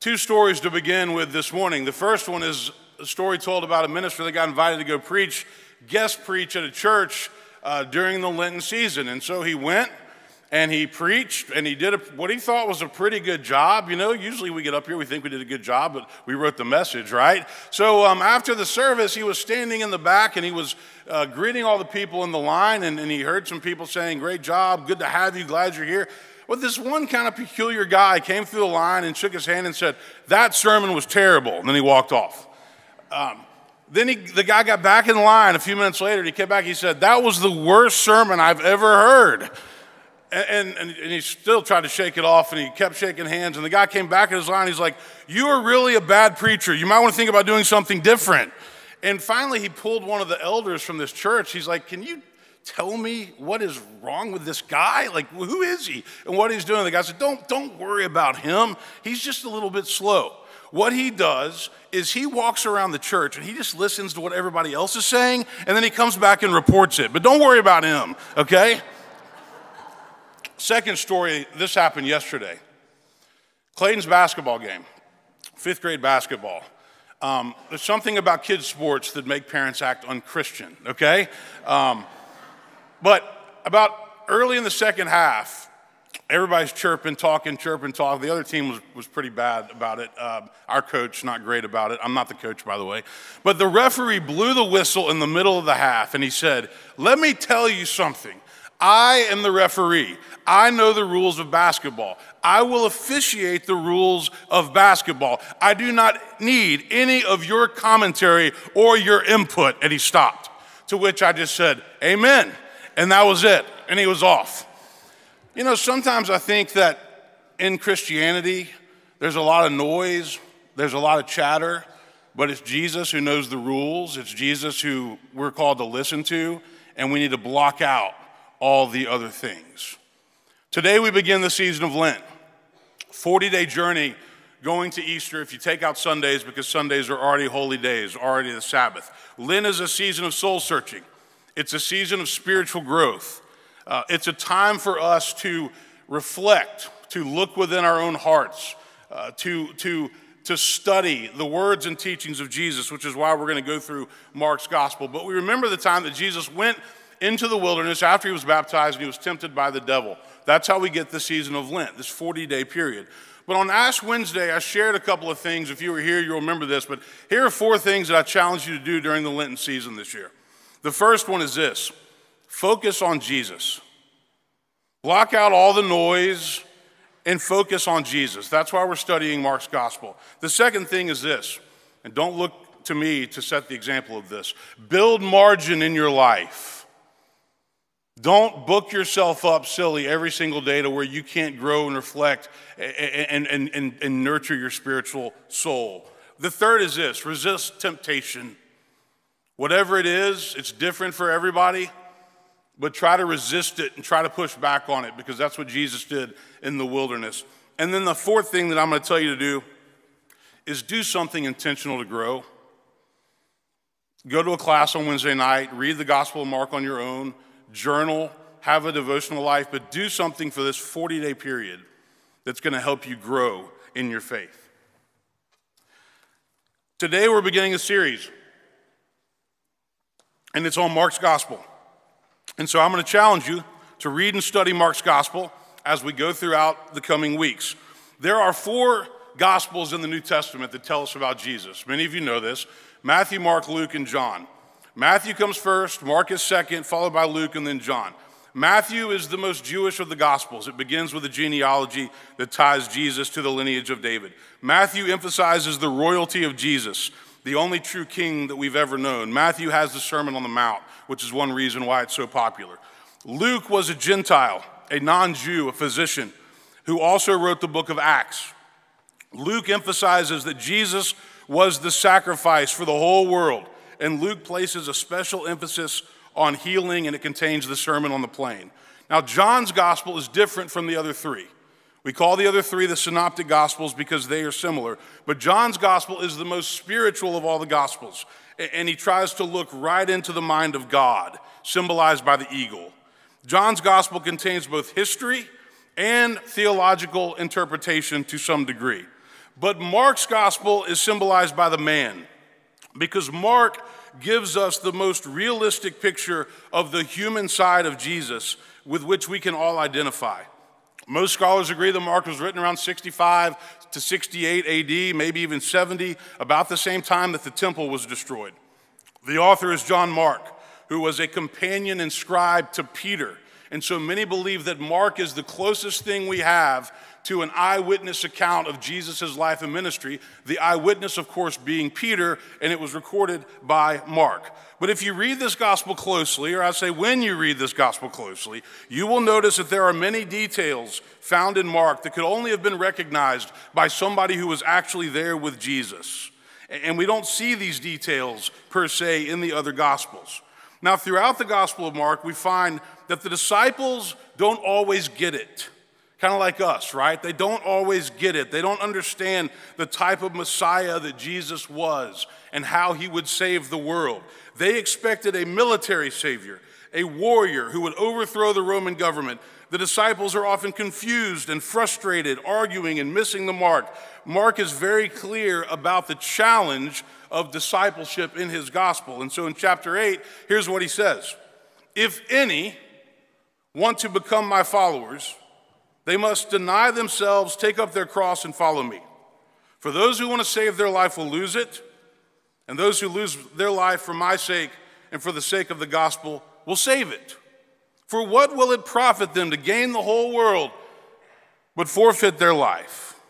Two stories to begin with this morning. The first one is a story told about a minister that got invited to go preach, guest preach at a church uh, during the Lenten season. And so he went and he preached and he did a, what he thought was a pretty good job. You know, usually we get up here, we think we did a good job, but we wrote the message, right? So um, after the service, he was standing in the back and he was uh, greeting all the people in the line. And, and he heard some people saying, Great job, good to have you, glad you're here. Well, this one kind of peculiar guy came through the line and shook his hand and said, That sermon was terrible. And then he walked off. Um, then he, the guy got back in line a few minutes later. He came back. He said, That was the worst sermon I've ever heard. And, and, and, he still tried to shake it off and he kept shaking hands. And the guy came back in his line. He's like, You are really a bad preacher. You might want to think about doing something different. And finally, he pulled one of the elders from this church. He's like, Can you tell me what is wrong with this guy? Like, who is he and what he's doing? The guy said, don't, don't worry about him. He's just a little bit slow. What he does is he walks around the church and he just listens to what everybody else is saying and then he comes back and reports it. But don't worry about him, okay? Second story, this happened yesterday. Clayton's basketball game, fifth grade basketball. Um, there's something about kids' sports that make parents act unchristian, okay? Um, but about early in the second half, everybody's chirping, talking, chirping, talking. The other team was, was pretty bad about it. Uh, our coach, not great about it. I'm not the coach, by the way. But the referee blew the whistle in the middle of the half and he said, Let me tell you something. I am the referee. I know the rules of basketball. I will officiate the rules of basketball. I do not need any of your commentary or your input. And he stopped. To which I just said, Amen. And that was it. And he was off. You know, sometimes I think that in Christianity, there's a lot of noise, there's a lot of chatter, but it's Jesus who knows the rules. It's Jesus who we're called to listen to, and we need to block out all the other things. Today, we begin the season of Lent. 40 day journey going to Easter if you take out Sundays because Sundays are already holy days, already the Sabbath. Lent is a season of soul searching. It's a season of spiritual growth. Uh, it's a time for us to reflect, to look within our own hearts, uh, to, to, to study the words and teachings of Jesus, which is why we're going to go through Mark's gospel. But we remember the time that Jesus went into the wilderness after he was baptized and he was tempted by the devil. That's how we get the season of Lent, this 40 day period. But on Ash Wednesday, I shared a couple of things. If you were here, you'll remember this. But here are four things that I challenge you to do during the Lenten season this year. The first one is this focus on Jesus. Block out all the noise and focus on Jesus. That's why we're studying Mark's gospel. The second thing is this, and don't look to me to set the example of this build margin in your life. Don't book yourself up silly every single day to where you can't grow and reflect and, and, and, and nurture your spiritual soul. The third is this resist temptation. Whatever it is, it's different for everybody, but try to resist it and try to push back on it because that's what Jesus did in the wilderness. And then the fourth thing that I'm going to tell you to do is do something intentional to grow. Go to a class on Wednesday night, read the Gospel of Mark on your own, journal, have a devotional life, but do something for this 40 day period that's going to help you grow in your faith. Today, we're beginning a series and it's on Mark's gospel. And so I'm going to challenge you to read and study Mark's gospel as we go throughout the coming weeks. There are four gospels in the New Testament that tell us about Jesus. Many of you know this Matthew, Mark, Luke, and John. Matthew comes first, Mark is second, followed by Luke, and then John. Matthew is the most Jewish of the Gospels. It begins with a genealogy that ties Jesus to the lineage of David. Matthew emphasizes the royalty of Jesus the only true king that we've ever known. Matthew has the Sermon on the Mount, which is one reason why it's so popular. Luke was a Gentile, a non Jew, a physician, who also wrote the book of Acts. Luke emphasizes that Jesus was the sacrifice for the whole world, and Luke places a special emphasis on healing, and it contains the Sermon on the Plain. Now, John's gospel is different from the other three. We call the other three the synoptic gospels because they are similar. But John's gospel is the most spiritual of all the gospels. And he tries to look right into the mind of God, symbolized by the eagle. John's gospel contains both history and theological interpretation to some degree. But Mark's gospel is symbolized by the man because Mark gives us the most realistic picture of the human side of Jesus with which we can all identify. Most scholars agree the Mark was written around 65 to 68 AD, maybe even 70, about the same time that the temple was destroyed. The author is John Mark, who was a companion and scribe to Peter. And so many believe that Mark is the closest thing we have to an eyewitness account of Jesus' life and ministry. The eyewitness, of course, being Peter, and it was recorded by Mark. But if you read this gospel closely, or I say when you read this gospel closely, you will notice that there are many details found in Mark that could only have been recognized by somebody who was actually there with Jesus. And we don't see these details per se in the other gospels. Now, throughout the Gospel of Mark, we find that the disciples don't always get it kind of like us, right? They don't always get it. They don't understand the type of Messiah that Jesus was and how he would save the world. They expected a military savior, a warrior who would overthrow the Roman government. The disciples are often confused and frustrated, arguing and missing the mark. Mark is very clear about the challenge of discipleship in his gospel. And so in chapter 8, here's what he says If any want to become my followers, they must deny themselves, take up their cross, and follow me. For those who want to save their life will lose it, and those who lose their life for my sake and for the sake of the gospel will save it. For what will it profit them to gain the whole world but forfeit their life?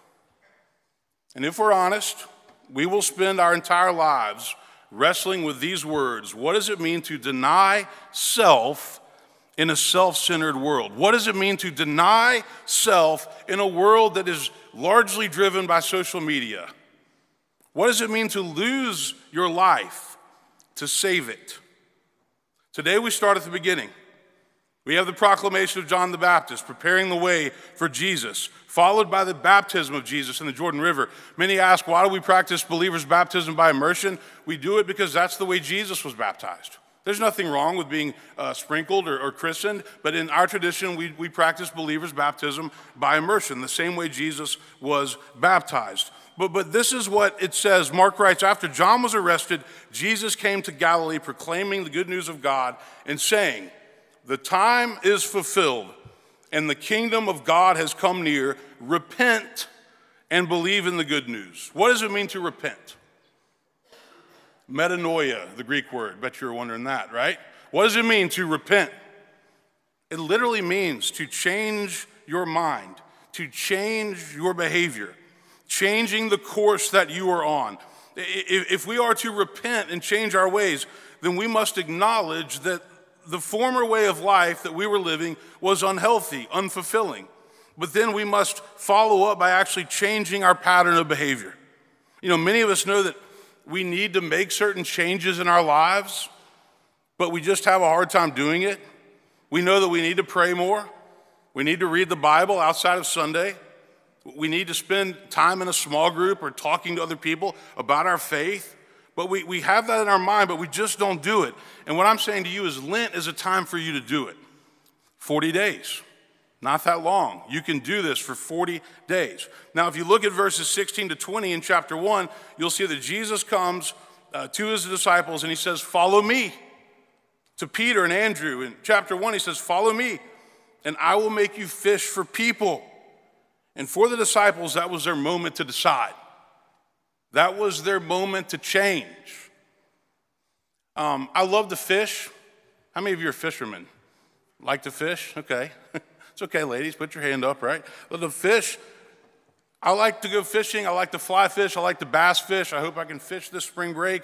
And if we're honest, we will spend our entire lives wrestling with these words What does it mean to deny self in a self centered world? What does it mean to deny self in a world that is largely driven by social media? What does it mean to lose your life to save it? Today we start at the beginning. We have the proclamation of John the Baptist preparing the way for Jesus, followed by the baptism of Jesus in the Jordan River. Many ask, why do we practice believers' baptism by immersion? We do it because that's the way Jesus was baptized. There's nothing wrong with being uh, sprinkled or, or, christened, but in our tradition, we, we practice believers' baptism by immersion, the same way Jesus was baptized. But, but this is what it says. Mark writes After John was arrested, Jesus came to Galilee proclaiming the good news of God and saying, The time is fulfilled and the kingdom of God has come near. Repent and believe in the good news. What does it mean to repent? Metanoia, the Greek word. Bet you were wondering that, right? What does it mean to repent? It literally means to change your mind, to change your behavior, changing the course that you are on. If we are to repent and change our ways, then we must acknowledge that the former way of life that we were living was unhealthy, unfulfilling. But then we must follow up by actually changing our pattern of behavior. You know, many of us know that we need to make certain changes in our lives, but we just have a hard time doing it. We know that we need to pray more. We need to read the Bible outside of Sunday. We need to spend time in a small group or talking to other people about our faith. But we, we have that in our mind, but we just don't do it. And what I'm saying to you is Lent is a time for you to do it 40 days. Not that long. You can do this for 40 days. Now, if you look at verses 16 to 20 in chapter 1, you'll see that Jesus comes uh, to his disciples and he says, Follow me. To Peter and Andrew in chapter 1, he says, Follow me, and I will make you fish for people. And for the disciples, that was their moment to decide. That was their moment to change. Um, I love to fish. How many of you are fishermen? Like to fish? Okay. It's okay, ladies, put your hand up, right? But the fish, I like to go fishing. I like to fly fish. I like to bass fish. I hope I can fish this spring break.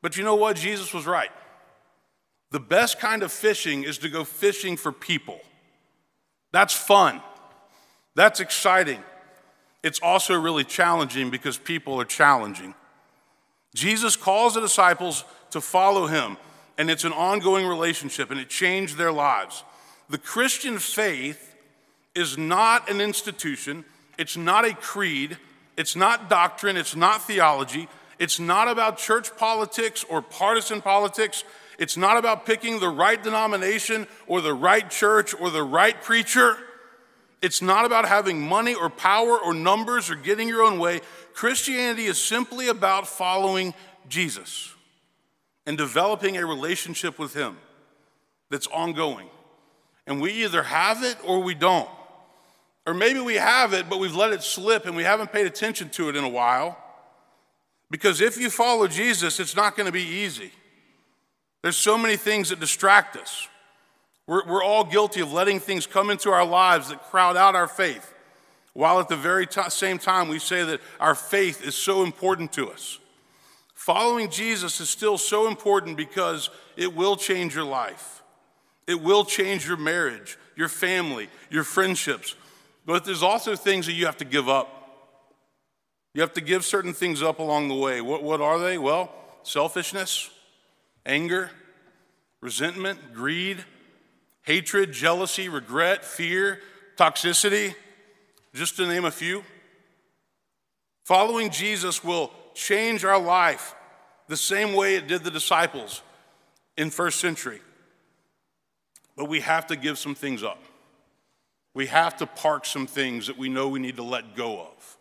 But you know what? Jesus was right. The best kind of fishing is to go fishing for people. That's fun. That's exciting. It's also really challenging because people are challenging. Jesus calls the disciples to follow him, and it's an ongoing relationship, and it changed their lives. The Christian faith is not an institution, it's not a creed, it's not doctrine, it's not theology, it's not about church politics or partisan politics. It's not about picking the right denomination or the right church or the right preacher. It's not about having money or power or numbers or getting your own way. Christianity is simply about following Jesus and developing a relationship with Him that's ongoing. And we either have it or we don't. Or maybe we have it, but we've let it slip and we haven't paid attention to it in a while. Because if you follow Jesus, it's not going to be easy. There's so many things that distract us. We're, we're all guilty of letting things come into our lives that crowd out our faith, while at the very t- same time we say that our faith is so important to us. Following Jesus is still so important because it will change your life. It will change your marriage, your family, your friendships. But there's also things that you have to give up. You have to give certain things up along the way. What, what are they? Well, selfishness, anger, resentment, greed, hatred, jealousy, regret, fear, toxicity, just to name a few. Following Jesus will change our life the same way it did the disciples in first century. But we have to give some things up. We have to park some things that we know we need to let go of.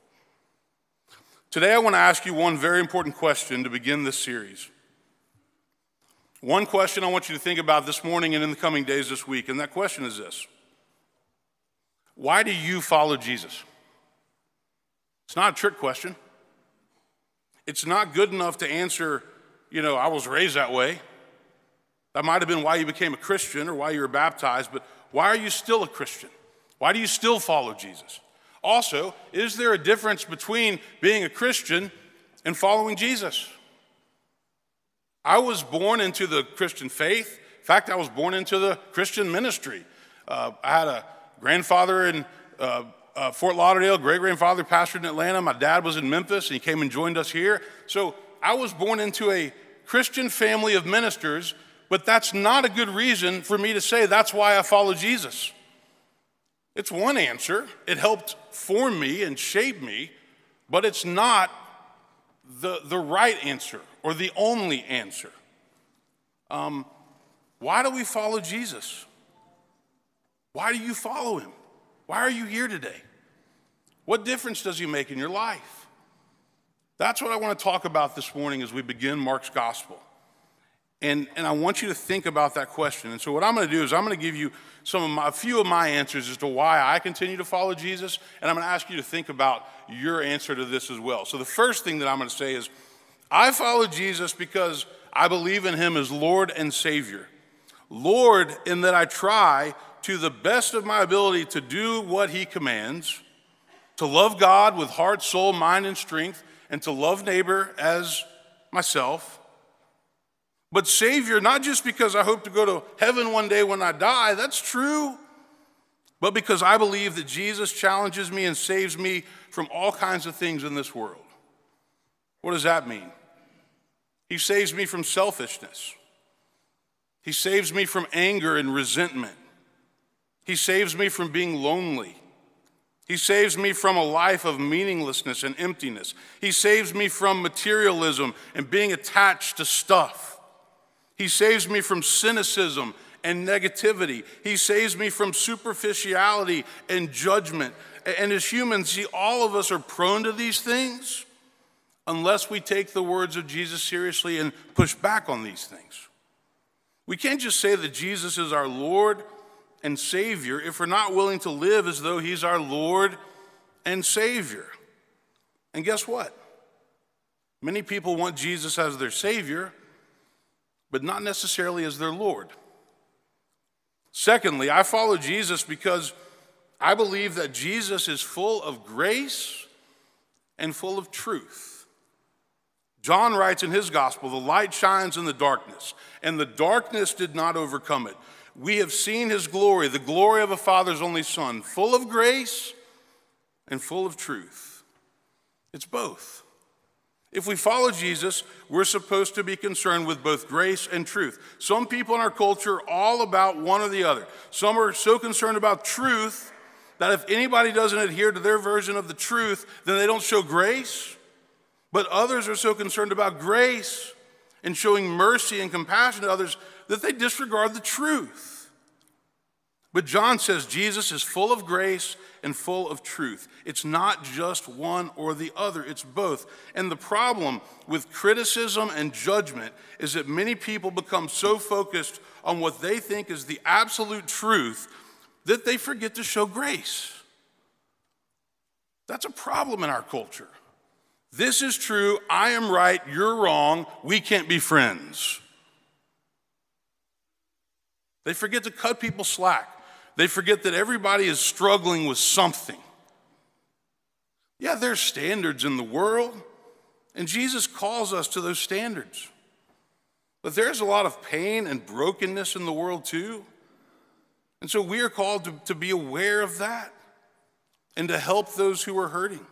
Today, I want to ask you one very important question to begin this series. One question I want you to think about this morning and in the coming days this week, and that question is this Why do you follow Jesus? It's not a trick question. It's not good enough to answer, you know, I was raised that way. That might have been why you became a Christian or why you were baptized, but why are you still a Christian? Why do you still follow Jesus? Also, is there a difference between being a Christian and following Jesus? I was born into the Christian faith. In fact, I was born into the Christian ministry. Uh, I had a grandfather in uh, uh, Fort Lauderdale, great grandfather pastored in Atlanta. My dad was in Memphis, and he came and joined us here. So I was born into a Christian family of ministers, but that's not a good reason for me to say that's why I follow Jesus. It's one answer. It helped form me and shape me, but it's not the, the right answer or the only answer. Um, why do we follow Jesus? Why do you follow him? Why are you here today? What difference does he make in your life? That's what I want to talk about this morning as we begin Mark's gospel. And, and I want you to think about that question. And so, what I'm going to do is, I'm going to give you some of my, a few of my answers as to why I continue to follow Jesus. And I'm going to ask you to think about your answer to this as well. So, the first thing that I'm going to say is, I follow Jesus because I believe in him as Lord and Savior. Lord, in that I try to the best of my ability to do what he commands, to love God with heart, soul, mind, and strength, and to love neighbor as myself. But Savior, not just because I hope to go to heaven one day when I die, that's true, but because I believe that Jesus challenges me and saves me from all kinds of things in this world. What does that mean? He saves me from selfishness. He saves me from anger and resentment. He saves me from being lonely. He saves me from a life of meaninglessness and emptiness. He saves me from materialism and being attached to stuff. He saves me from cynicism and negativity. He saves me from superficiality and judgment. And as humans, see, all of us are prone to these things unless we take the words of Jesus seriously and push back on these things. We can't just say that Jesus is our Lord and Savior if we're not willing to live as though He's our Lord and Savior. And guess what? Many people want Jesus as their Savior, but not necessarily as their Lord. Secondly, I follow Jesus because I believe that Jesus is full of grace and full of truth. John writes in his gospel, the light shines in the darkness, and the darkness did not overcome it. We have seen his glory, the glory of a Father's only Son, full of grace and full of truth. It's both. If we follow Jesus, we're supposed to be concerned with both grace and truth. Some people in our culture are all about one or the other. Some are so concerned about truth that if anybody doesn't adhere to their version of the truth, then they don't show grace. But others are so concerned about grace and showing mercy and compassion to others that they disregard the truth. But John says Jesus is full of grace and full of truth. It's not just one or the other, it's both. And the problem with criticism and judgment is that many people become so focused on what they think is the absolute truth that they forget to show grace. That's a problem in our culture. This is true, I am right, you're wrong, we can't be friends. They forget to cut people slack. They forget that everybody is struggling with something. Yeah, there's standards in the world, and Jesus calls us to those standards. But there's a lot of pain and brokenness in the world too. And so we are called to, to be aware of that and to help those who are hurting.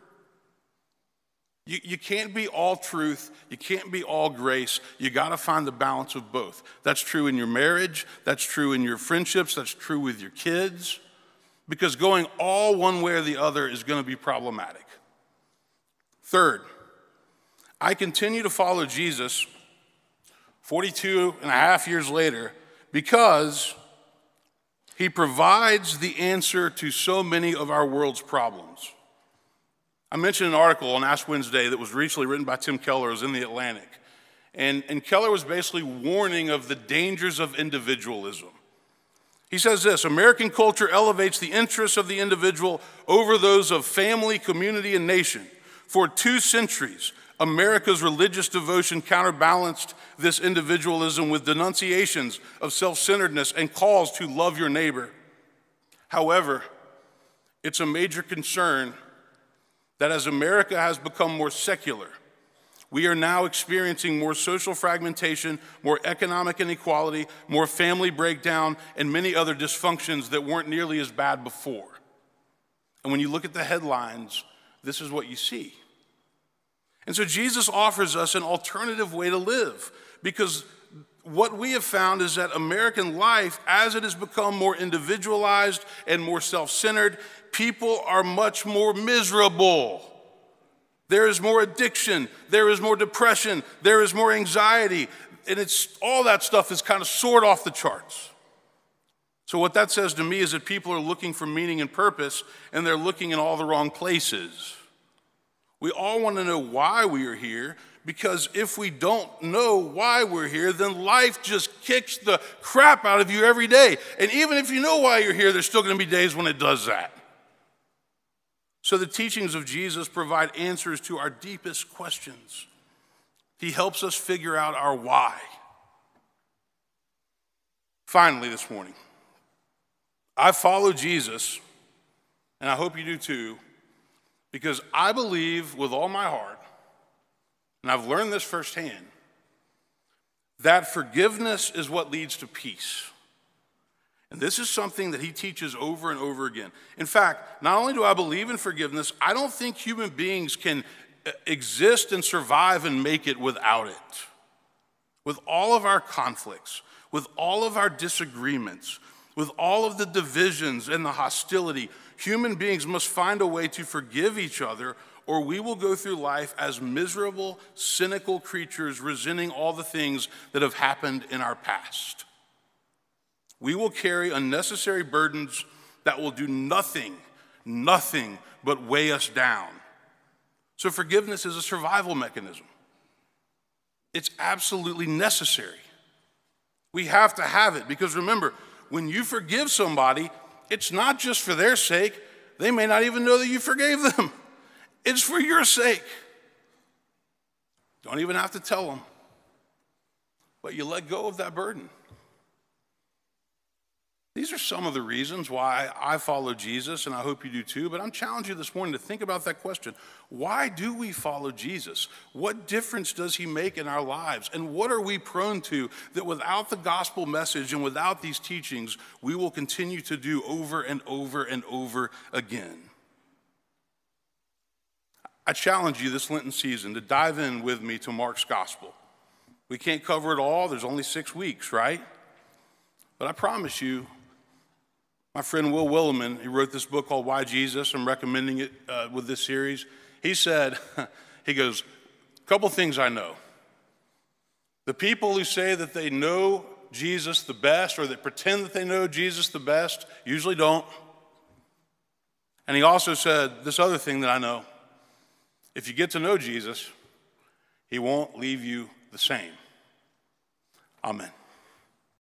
You, you can't be all truth, you can't be all grace. You got to find the balance of both. That's true in your marriage, that's true in your friendships, that's true with your kids, because going all one way or the other is going to be problematic. Third, I continue to follow Jesus 42 and a half years later because he provides the answer to so many of our world's problems. I mentioned an article on Ash Wednesday that was recently written by Tim Keller. It was in the Atlantic. And, and Keller was basically warning of the dangers of individualism. He says this American culture elevates the interests of the individual over those of family, community, and nation. For two centuries, America's religious devotion counterbalanced this individualism with denunciations of self centeredness and calls to love your neighbor. However, it's a major concern that as America has become more secular, we are now experiencing more social fragmentation, more economic inequality, more family breakdown, and many other dysfunctions that weren't nearly as bad before. And when you look at the headlines, this is what you see. And so Jesus offers us an alternative way to live because what we have found is that American life, as it has become more individualized and more self centered, people are much more miserable. There is more addiction, there is more depression, there is more anxiety, and it's all that stuff is kind of soared off the charts. So, what that says to me is that people are looking for meaning and purpose, and they're looking in all the wrong places. We all want to know why we are here, because if we don't know why we're here, then life just kicks the crap out of you every day. And even if you know why you're here, there's still going to be days when it does that. So the teachings of Jesus provide answers to our deepest questions. He helps us figure out our why. Finally, this morning, I follow Jesus, and I hope you do too, because I believe with all my heart, and I've learned this firsthand, that forgiveness is what leads to peace. And this is something that he teaches over and over again. In fact, not only do I believe in forgiveness, I don't think human beings can uh, exist and survive and make it without it. With all of our conflicts, with all of our disagreements, with all of the divisions and the hostility, human beings must find a way to forgive each other, or we will go through life as miserable, cynical creatures, resenting all the things that have happened in our past we will carry unnecessary burdens that will do nothing, nothing but weigh us down. So, forgiveness is a survival mechanism. It's absolutely necessary. We have to have it because remember, when you forgive somebody, it's not just for their sake, they may not even know that you forgave them. It's for your sake. Don't even have to tell them, but you let go of that burden. These are some of the reasons why I follow Jesus, and I hope you do too. But I'm challenging you this morning to think about that question Why do we follow Jesus? What difference does he make in our lives? And what are we prone to that without the gospel message and without these teachings, we will continue to do over and over and over again? I challenge you this Lenten season to dive in with me to Mark's gospel. We can't cover it all, there's only six weeks, right? But I promise you, my friend Will Willimon, he wrote this book called Why Jesus. I'm recommending it uh, with this series. He said, he goes, a couple things I know. The people who say that they know Jesus the best or that pretend that they know Jesus the best usually don't. And he also said this other thing that I know if you get to know Jesus, he won't leave you the same. Amen.